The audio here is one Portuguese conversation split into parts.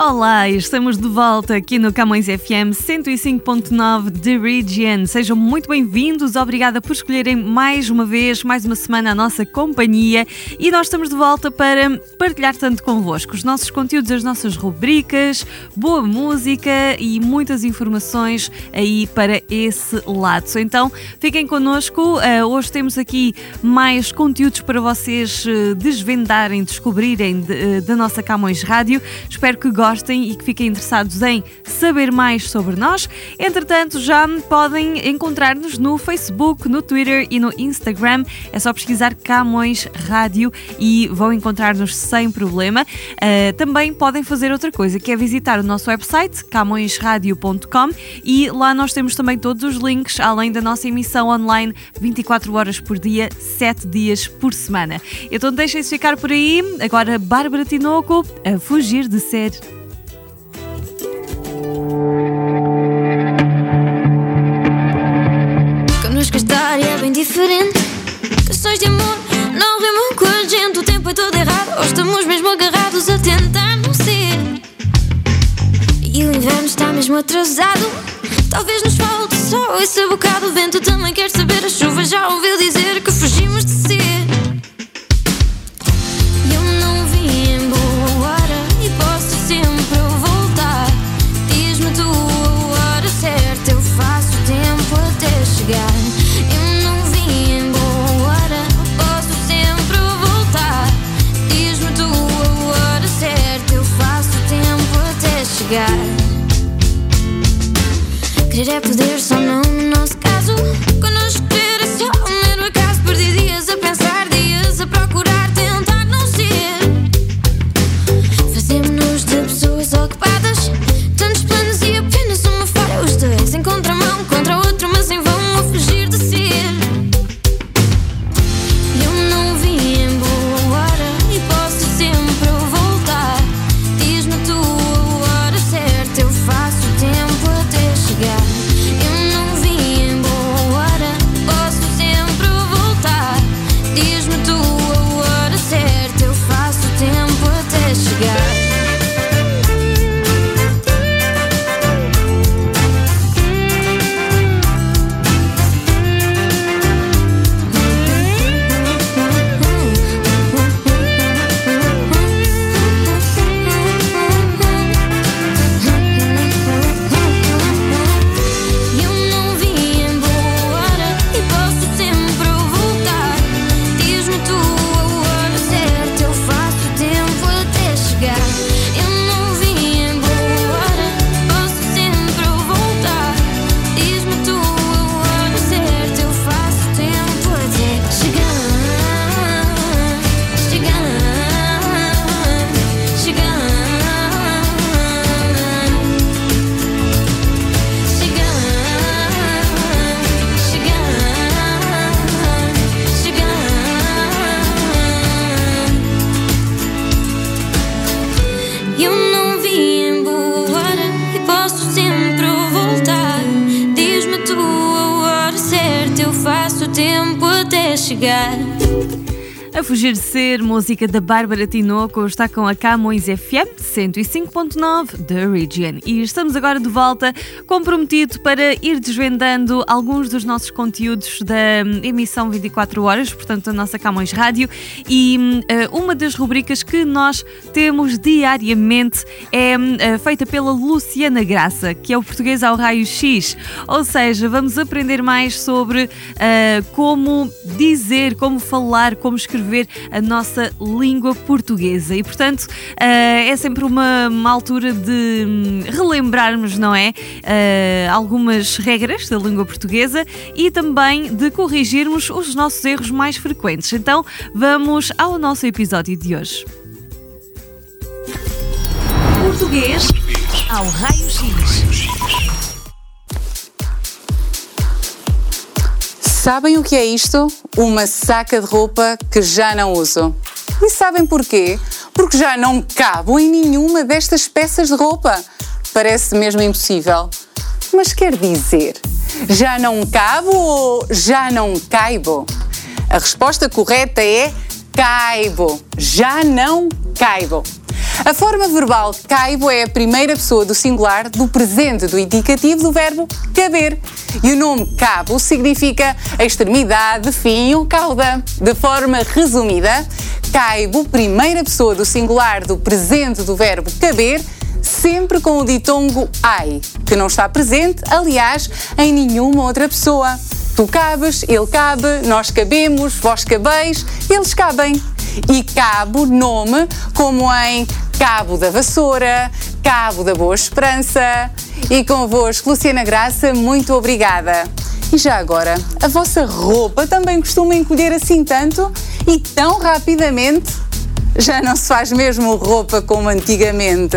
Olá, estamos de volta aqui no Camões FM 105.9 The Region. Sejam muito bem-vindos, obrigada por escolherem mais uma vez, mais uma semana a nossa companhia e nós estamos de volta para partilhar tanto convosco os nossos conteúdos, as nossas rubricas, boa música e muitas informações aí para esse lado. Então fiquem connosco, uh, hoje temos aqui mais conteúdos para vocês uh, desvendarem, descobrirem de, uh, da nossa Camões Rádio. Espero que gostem gostem e que fiquem interessados em saber mais sobre nós. Entretanto, já podem encontrar-nos no Facebook, no Twitter e no Instagram. É só pesquisar Camões Rádio e vão encontrar-nos sem problema. Uh, também podem fazer outra coisa, que é visitar o nosso website, camõesradio.com e lá nós temos também todos os links, além da nossa emissão online 24 horas por dia, 7 dias por semana. Então deixem-se ficar por aí. Agora, Bárbara Tinoco, a fugir de ser. Connosco a história é bem diferente. Canções de amor não rimam com a gente. O tempo é todo errado, ou estamos mesmo agarrados a tentar não ser. E o inverno está mesmo atrasado. Talvez nos falte só esse bocado. O vento também quer saber. A chuva já ouviu dizer que fugimos de ser. Diz-me A Fugir Ser, música da Bárbara Tinoco, está com a Camões FM 105.9 da Region. E estamos agora de volta, comprometido para ir desvendando alguns dos nossos conteúdos da hum, emissão 24 horas, portanto, da nossa Camões Rádio. E eh, uma das rubricas que nós temos diariamente é eh, feita pela Luciana Graça, que é o português ao raio X. Ou seja, vamos aprender mais sobre eh, como dizer, como falar, como escrever a nossa língua portuguesa. E, portanto, é sempre uma, uma altura de hum, relembrarmos, não é? Eh, algumas regras da língua portuguesa e também de corrigirmos os nossos erros mais frequentes. Então, vamos ao nosso episódio de hoje. Português ao raio X. Sabem o que é isto? Uma saca de roupa que já não uso. E sabem porquê? Porque já não cabo em nenhuma destas peças de roupa. Parece mesmo impossível. Mas quer dizer, já não cabo ou já não caibo? A resposta correta é caibo. Já não caibo. A forma verbal caibo é a primeira pessoa do singular do presente do indicativo do verbo caber. E o nome cabo significa extremidade, fim ou cauda. De forma resumida, caibo, primeira pessoa do singular do presente do verbo caber, sempre com o ditongo ai, que não está presente, aliás, em nenhuma outra pessoa. Tu cabes, ele cabe, nós cabemos, vós cabeis, eles cabem. E cabo, nome, como em Cabo da Vassoura, Cabo da Boa Esperança. E convosco, Luciana Graça, muito obrigada. E já agora, a vossa roupa também costuma encolher assim tanto e tão rapidamente? Já não se faz mesmo roupa como antigamente.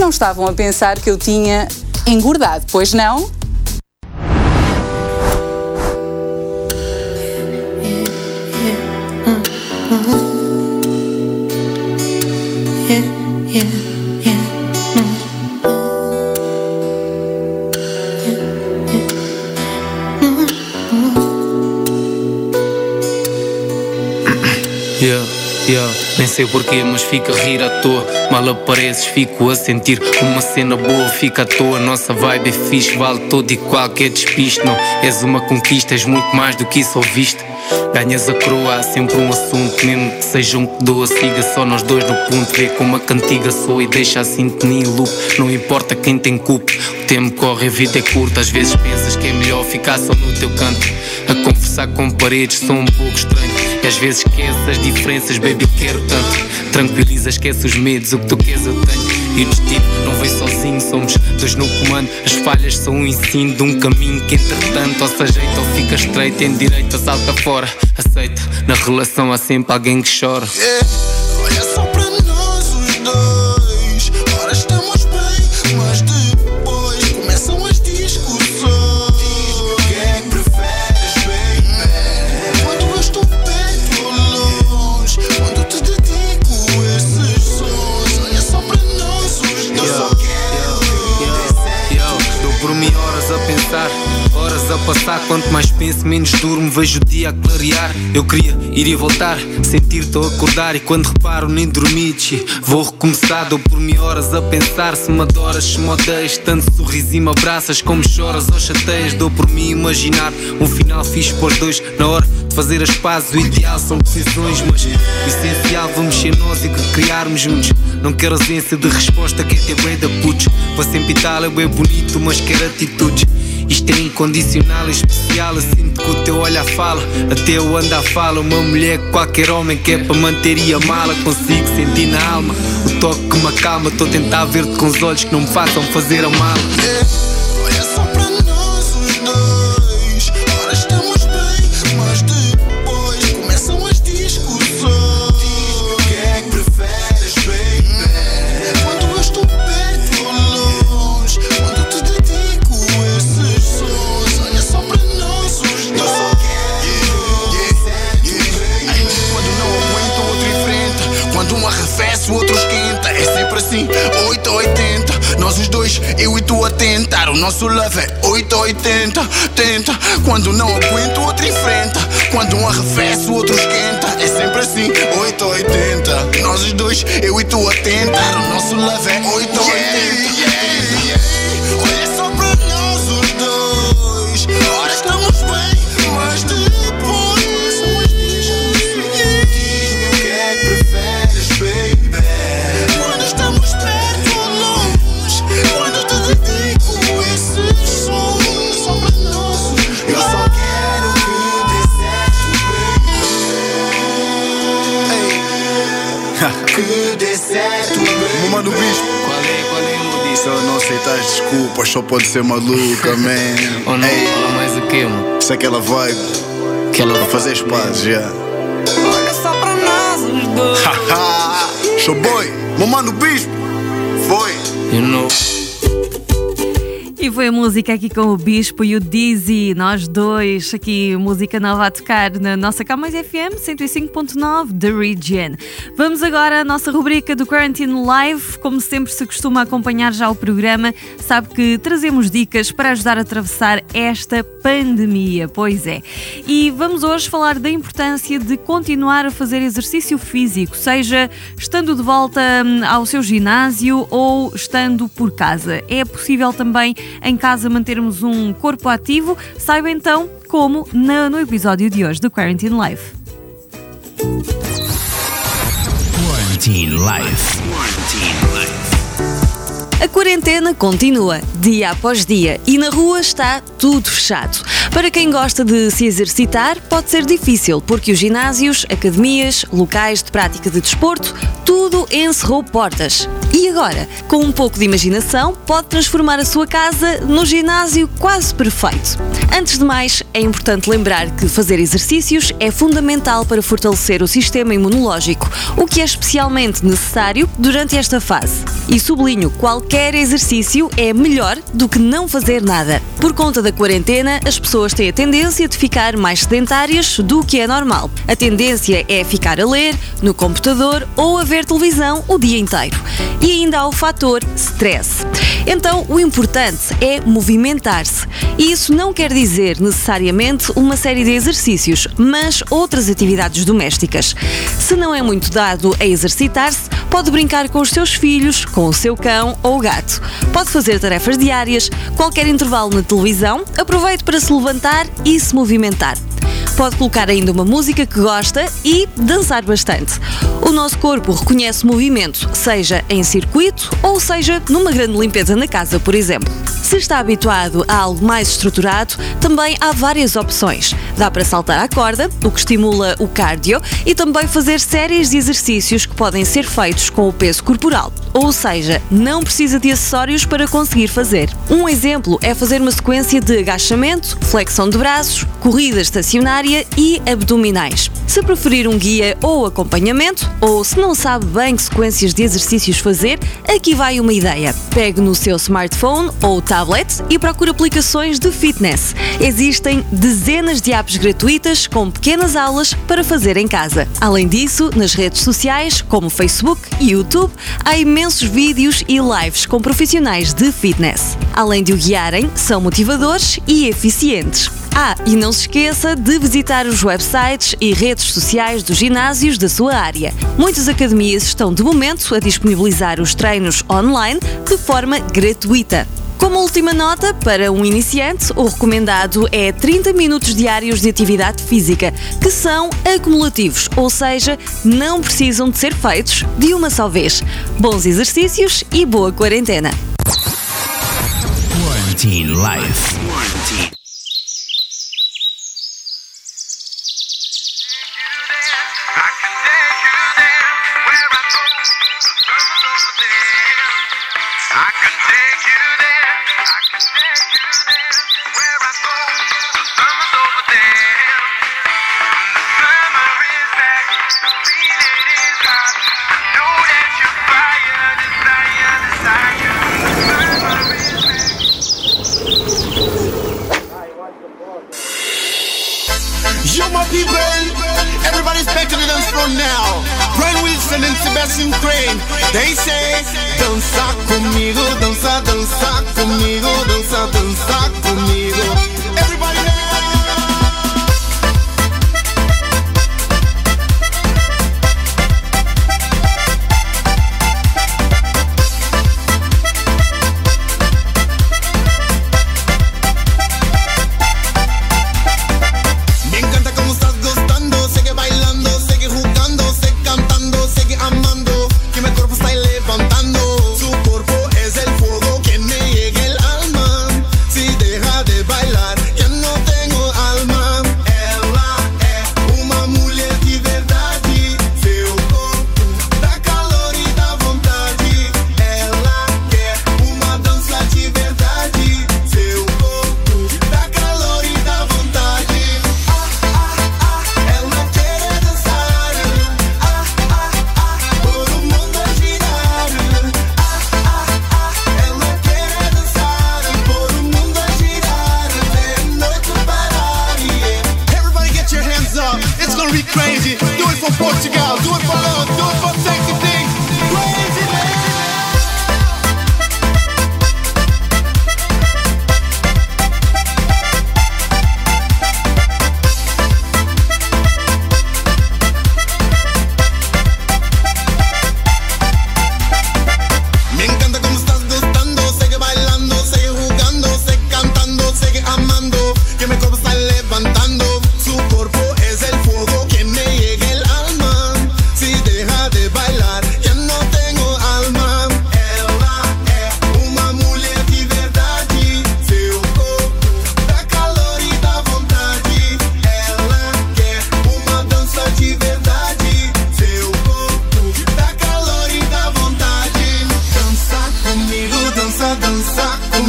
Não estavam a pensar que eu tinha engordado, pois não? Yeah, yeah, nem sei porquê, mas fico a rir à toa. Mal apareces, fico a sentir uma cena boa, fica à toa. Nossa vibe é fixe, vale todo e qualquer despiste. Não és uma conquista, és muito mais do que isso ouviste. Ganhas a coroa, há sempre um assunto, mesmo que seja um que doa. Siga só nós dois no ponto, vê como a cantiga soa e deixa a sintonia em loop. Não importa quem tem culpa, o tempo corre, a vida é curta. Às vezes pensas que é melhor ficar só no teu canto. A conversar com paredes, sou um pouco estranho. E às vezes esquece as diferenças, baby, quero tanto. Tranquiliza, esquece os medos, o que tu queres eu tenho. E o destino não vem sozinho, somos dois no comando. As falhas são um ensino de um caminho que, entretanto, ou se ajeita ou fica estreito. Tem direito a salta fora, aceita. Na relação há sempre alguém que chora. Yeah. Menos durmo. Vejo o dia a clarear. Eu queria ir e voltar, sentir-te a acordar. E quando reparo, nem dormi. Vou recomeçar, dou por mim horas a pensar. Se me adoras, se me odeias, tanto sorriso e me abraças. Como choras ou chateias, dou por mim imaginar um final fixe para os dois. Na hora de fazer as pazes, o ideal são decisões. Mas o essencial, vamos ser nós e que criarmos juntos. Não quero ausência de resposta, quer ter bem da putz. Para sempre tal, é bem bonito, mas quero atitudes. Isto é incondicional, é especial. Sinto que o teu olhar fala, até eu ando a fala. Uma mulher que qualquer homem quer para manter e amá-la. Consigo sentir na alma o toque que me acalma. Estou a tentar ver-te com os olhos que não me façam fazer a mala. Tentar. O nosso love é 8 ou 80. Tenta, quando não aguento, outro enfrenta. Quando um arrefece, o outro esquenta. É sempre assim, 8 ou 80. Nós os dois, eu e tu a tentar. O nosso love é 8 ou 80. Só pode ser maluca, man. Ou não, Ei, fala mais o que, mano? isso é aquela vibe Que ela para fazer pazes, já. Olha só para nós os dois. Haha, show boy, meu mano Bispo, foi. You know. E foi a música aqui com o Bispo e o Dizzy, nós dois, aqui música nova a tocar na nossa Camões FM 105.9 The Region. Vamos agora à nossa rubrica do Quarantine Live. Como sempre se costuma acompanhar já o programa, sabe que trazemos dicas para ajudar a atravessar esta pandemia, pois é. E vamos hoje falar da importância de continuar a fazer exercício físico, seja estando de volta hum, ao seu ginásio ou estando por casa. É possível também em casa mantermos um corpo ativo? Saiba então como na- no episódio de hoje do Quarantine Live. Quarantine Life. A quarentena continua, dia após dia, e na rua está tudo fechado. Para quem gosta de se exercitar, pode ser difícil, porque os ginásios, academias, locais de prática de desporto, tudo encerrou portas. E agora, com um pouco de imaginação, pode transformar a sua casa no ginásio quase perfeito. Antes de mais, é importante lembrar que fazer exercícios é fundamental para fortalecer o sistema imunológico, o que é especialmente necessário durante esta fase. E sublinho, qualquer exercício é melhor do que não fazer nada. Por conta da quarentena, as pessoas têm a tendência de ficar mais sedentárias do que é normal. A tendência é ficar a ler, no computador ou a ver televisão o dia inteiro. E ainda há o fator stress. Então, o importante é movimentar-se. E isso não quer dizer necessariamente uma série de exercícios, mas outras atividades domésticas. Se não é muito dado a exercitar-se, pode brincar com os seus filhos, com o seu cão ou gato. Pode fazer tarefas diárias, qualquer intervalo na televisão, aproveite para se levantar e se movimentar. Pode colocar ainda uma música que gosta e dançar bastante. O nosso corpo reconhece movimento, seja em circuito ou seja numa grande limpeza na casa, por exemplo. Se está habituado a algo mais estruturado, também há várias opções. Dá para saltar à corda, o que estimula o cardio, e também fazer séries de exercícios que podem ser feitos com o peso corporal. Ou seja, não precisa de acessórios para conseguir fazer. Um exemplo é fazer uma sequência de agachamento, flexão de braços, corrida estacionária e abdominais. Se preferir um guia ou acompanhamento, ou se não sabe bem que sequências de exercícios fazer, aqui vai uma ideia. Pegue no seu smartphone ou tablet e procure aplicações de fitness. Existem dezenas de apps gratuitas com pequenas aulas para fazer em casa. Além disso, nas redes sociais, como Facebook e YouTube, há imensos vídeos e lives com profissionais de fitness. Além de o guiarem, são motivadores e eficientes. Ah, e não se esqueça de visitar os websites e redes sociais dos ginásios da sua área. Muitas academias estão de momento a disponibilizar os treinos online de forma gratuita. Como última nota, para um iniciante, o recomendado é 30 minutos diários de atividade física, que são acumulativos, ou seja, não precisam de ser feitos de uma só vez. Bons exercícios e boa quarentena! Quarantine Life. Let's. Sebastian Crane. They say, danza conmigo, danza, danza conmigo, danza, danza conmigo. Be crazy. Do it for Portugal, do it for love, do it for sexy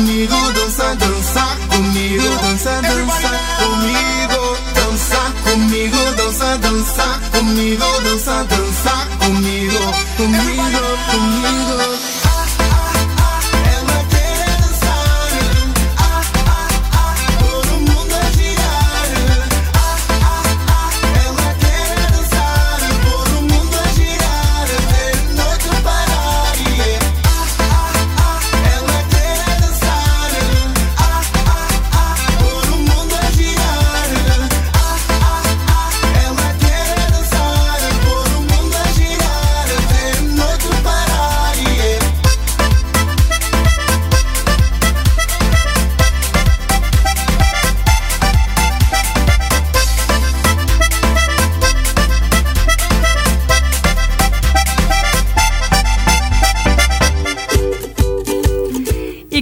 comigo, dança, dança comigo, dança, dança comigo,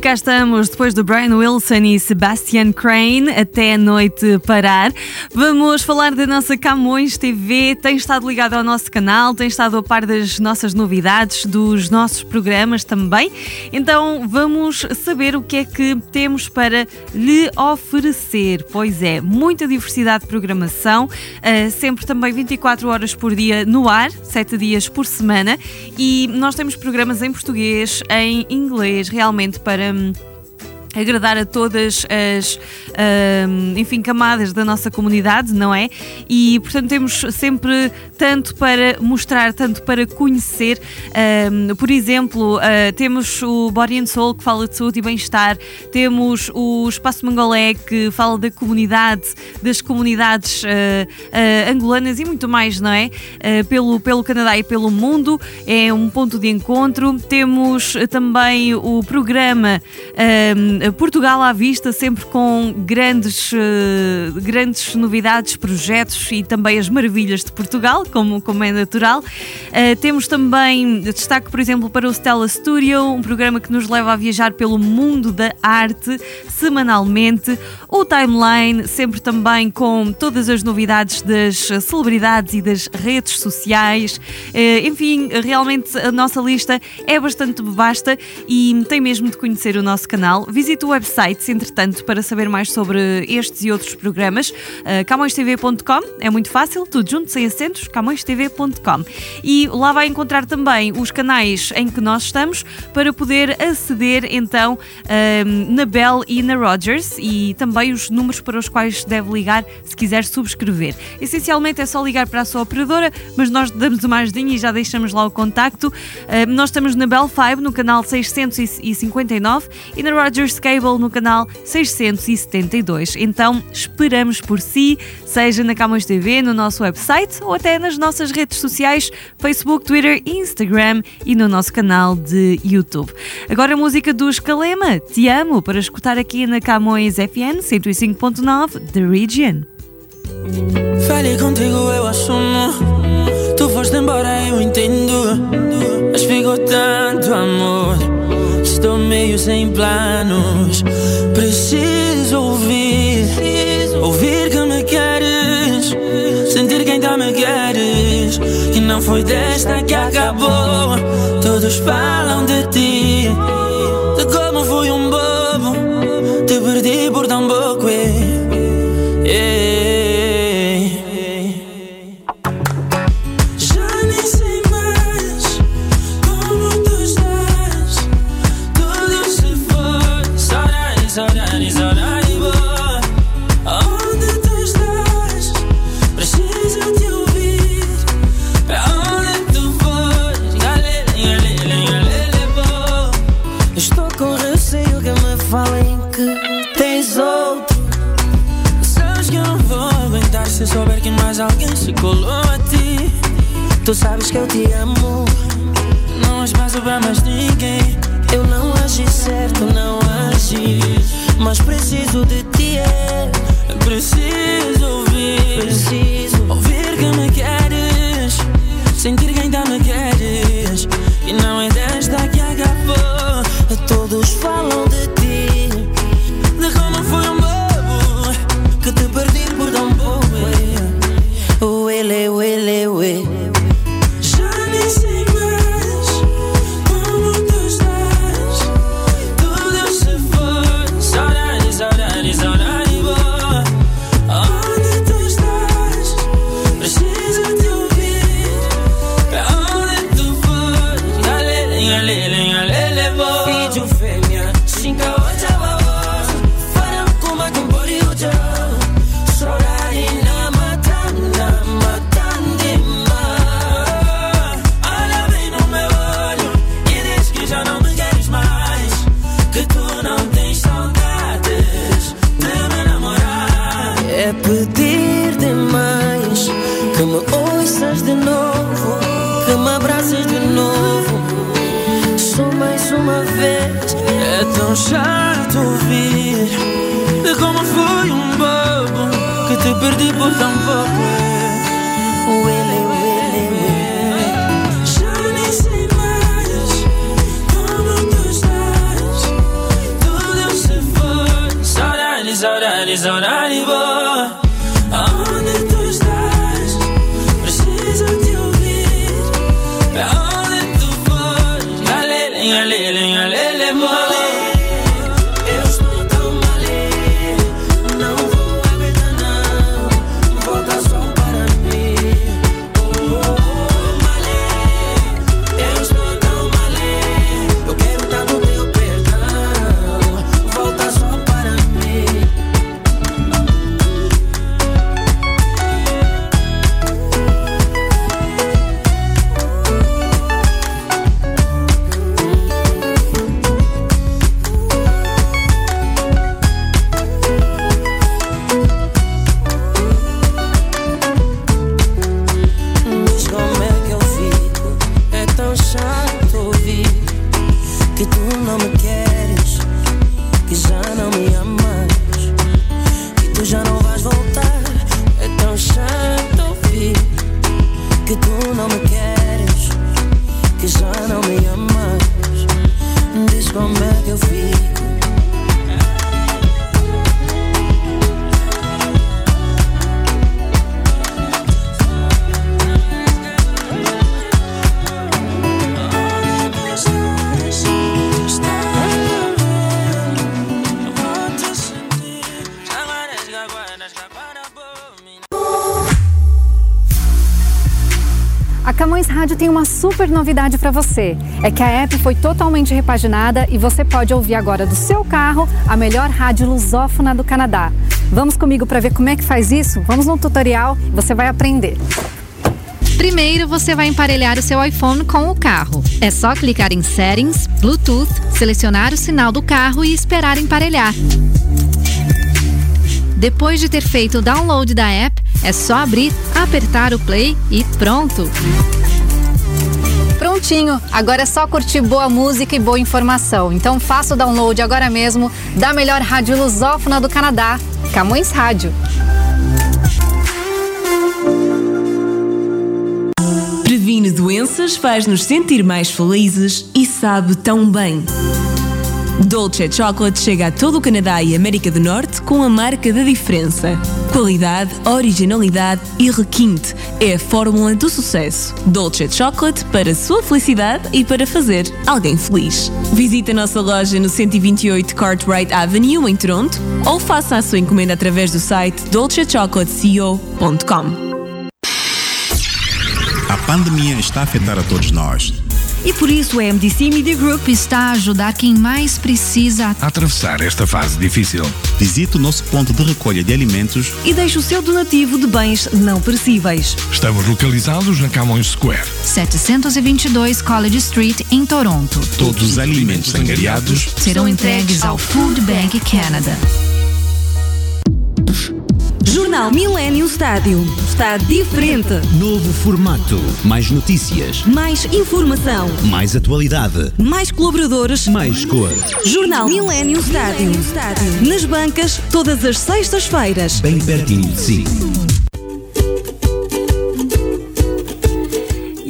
cá estamos, depois do Brian Wilson e Sebastian Crane, até a noite parar. Vamos falar da nossa Camões TV. Tem estado ligado ao nosso canal, tem estado a par das nossas novidades, dos nossos programas também. Então vamos saber o que é que temos para lhe oferecer. Pois é, muita diversidade de programação, eh, sempre também 24 horas por dia no ar, 7 dias por semana. E nós temos programas em português, em inglês, realmente para hum, agradar a todas as hum, enfim, camadas da nossa comunidade, não é? E portanto temos sempre tanto para mostrar, tanto para conhecer. Hum, por exemplo, ah, temos o Body and Soul que fala de saúde e bem-estar, temos o Espaço Mangolé que fala da comunidade, das comunidades ah, ah, angolanas e muito mais, não é? Pelo, pelo Canadá e pelo mundo, é um ponto de encontro. Temos também o programa ah, Portugal à vista, sempre com grandes, ah, grandes novidades, projetos e também as maravilhas de Portugal, como, como é natural. Ah, temos também destaque, por exemplo, para o Stella Studio, um programa que nos leva a viajar pelo mundo da arte semanalmente. O Timeline, sempre também com todas as novidades das celebridades e das redes sociais. Eh, Enfim, realmente a nossa lista é bastante vasta e tem mesmo de conhecer o nosso canal. Visite o website, entretanto, para saber mais sobre estes e outros programas. Uh, CamõesTV.com é muito fácil, tudo junto, sem acentos, CamõesTV.com. E lá vai encontrar também os canais em que nós estamos para poder aceder então ahm, na Bell e na Rogers e também os números para os quais deve ligar se quiser subscrever. Essencialmente é só ligar para a sua operadora, mas nós damos uma ajudinha e já deixamos lá o contacto. Ahm, nós estamos na Bell 5 no canal 659 e na Rogers Cable no canal 672. Então esperamos por si, seja na Camões TV, no nosso website ou até nas nossas redes sociais, Facebook, Twitter, Instagram e no nosso canal de YouTube. Agora a música dos Calema, Te Amo, para escutar aqui na Camões FM 105.9 The Region. Falei contigo, eu assumo. Tu foste embora, eu entendo. Mas ficou tanto amor. Estou meio sem planos. Preciso ouvir. Ouvir que me queres. Sentir que ainda me queres. Que não foi desta que acabou. Todos falam de ti. De como fui um bobo. Te perdi por tão pouco. Vez, é tão chato ouvir de como fui um bobo que te perdi por tão pouco. Uele, uele, uele. Já nem sei mais como tu estás. Tudo se foi. Saudade, saudade, saudade boa. Camões Rádio tem uma super novidade para você. É que a app foi totalmente repaginada e você pode ouvir agora do seu carro a melhor rádio lusófona do Canadá. Vamos comigo para ver como é que faz isso? Vamos no tutorial você vai aprender. Primeiro, você vai emparelhar o seu iPhone com o carro. É só clicar em Settings, Bluetooth, selecionar o sinal do carro e esperar emparelhar. Depois de ter feito o download da app, é só abrir, apertar o play e pronto. Prontinho, agora é só curtir boa música e boa informação. Então faça o download agora mesmo da melhor rádio lusófona do Canadá, Camões Rádio. Previne doenças, faz-nos sentir mais felizes e sabe tão bem. Dolce Chocolate chega a todo o Canadá e América do Norte com a marca da diferença. Qualidade, originalidade e requinte é a fórmula do sucesso. Dolce Chocolate para a sua felicidade e para fazer alguém feliz. Visite a nossa loja no 128 Cartwright Avenue em Toronto ou faça a sua encomenda através do site dolcechocolateco.com. A pandemia está a afetar a todos nós. E por isso a MDC Media Group está a ajudar quem mais precisa A atravessar esta fase difícil. Visite o nosso ponto de recolha de alimentos e deixe o seu donativo de bens não perecíveis. Estamos localizados na Camões Square. 722 College Street, em Toronto. Todos os alimentos angariados serão entregues ao Food Bank Canada. Jornal Millennium Stádio. Está diferente. Novo formato. Mais notícias. Mais informação. Mais atualidade. Mais colaboradores. Mais cor. Jornal Millennium Stádio. Nas bancas, todas as sextas-feiras. Bem pertinho de si.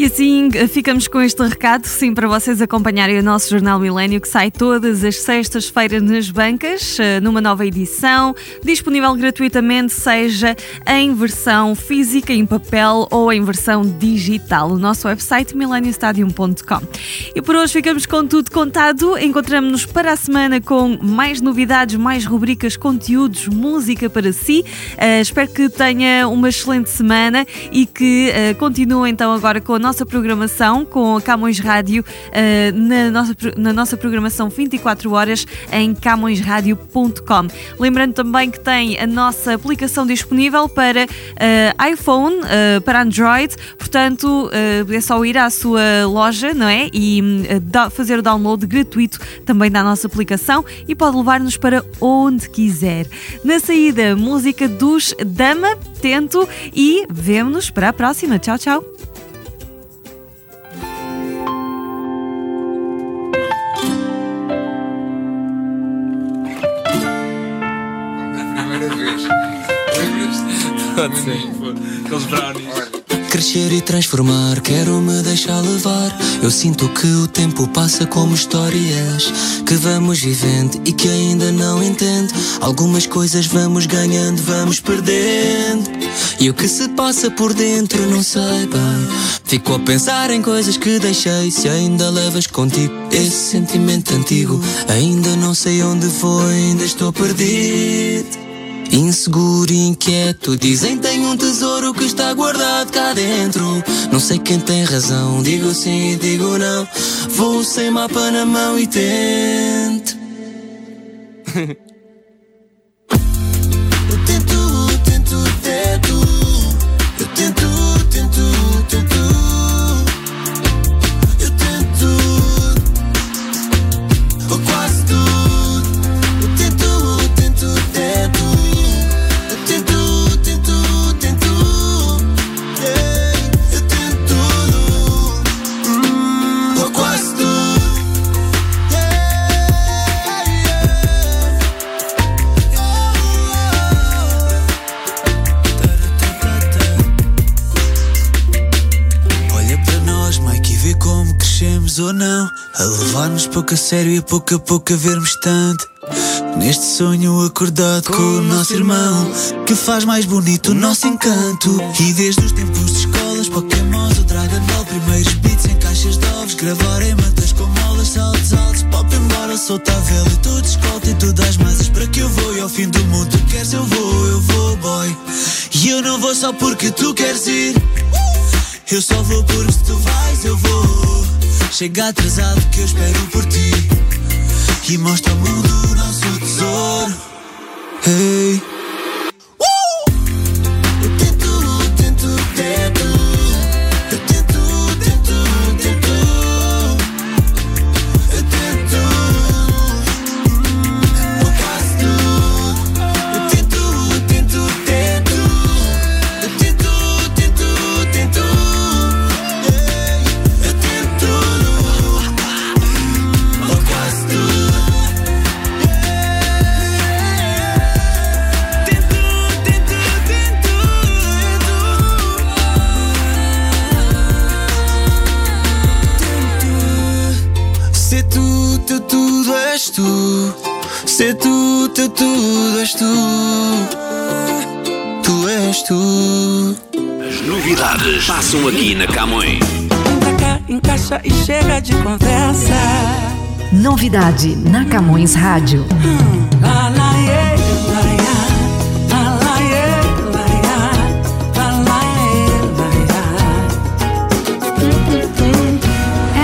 E assim eh, ficamos com este recado, sim, para vocês acompanharem o nosso Jornal Milênio, que sai todas as sextas-feiras nas bancas, eh, numa nova edição, disponível gratuitamente, seja em versão física, em papel ou em versão digital. O nosso website mileniostadium.com. E por hoje ficamos com tudo contado. Encontramos-nos para a semana com mais novidades, mais rubricas, conteúdos, música para si. Eh, espero que tenha uma excelente semana e que eh, continue então agora com a nossa programação, com a Camões Rádio, eh, na, nossa, na nossa programação 24 horas em camõesradio.com. Lembrando também que tem a nossa aplicação disponível para eh, iPhone, eh, para Android, portanto é só ir à sua loja, não é? E fazer o download gratuito também da nossa aplicação e pode levar-nos para onde quiser. Na saída, música dos Dama, Tento e vemo-nos para a próxima. Tchau, tchau. Pode ser. Aqueles brownies. Crescer e transformar, quero me deixar levar. Eu sinto que o tempo passa como histórias que vamos vivendo e que ainda não entendo. Algumas coisas vamos ganhando, vamos perdendo. E o que se passa por dentro não sei bem. Fico a pensar em coisas que deixei. Se ainda levas contigo esse sentimento antigo, ainda não sei onde vou, ainda estou perdido. Inseguro e inquieto, dizem tem um tesouro que está guardado cá dentro. Não sei quem tem razão, digo sim e digo não. Vou sem mapa na mão e tento. levar-nos pouco a sério e pouco a pouco a vermos tanto. Neste sonho acordado com o nosso irmão, que faz mais bonito o nosso encanto. E desde os tempos de escolas, Pokémons ou Dragon Ball, primeiros beats em caixas de ovos, gravar em mantas com molas, saltos altos, pop embora, solta a vela e tudo escolta e tudo às masas para que eu vou. E ao fim do mundo, tu queres, eu vou, eu vou, boy. E eu não vou só porque tu queres ir. Eu só vou porque se tu vais, eu vou. Chega atrasado que eu espero por ti. E mostra ao mundo o nosso tesouro. Hey. Teu tudo és tu. Tu és tu. As novidades passam aqui na Camões. Vem pra cá, encaixa e chega de conversa. Novidade na Camões Rádio. Lá, lá, yeah. Lá, yeah.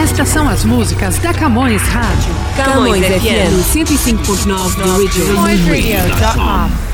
Estas são as músicas da Camões Rádio. Camões FM 105.9 The. CamõesRadio.com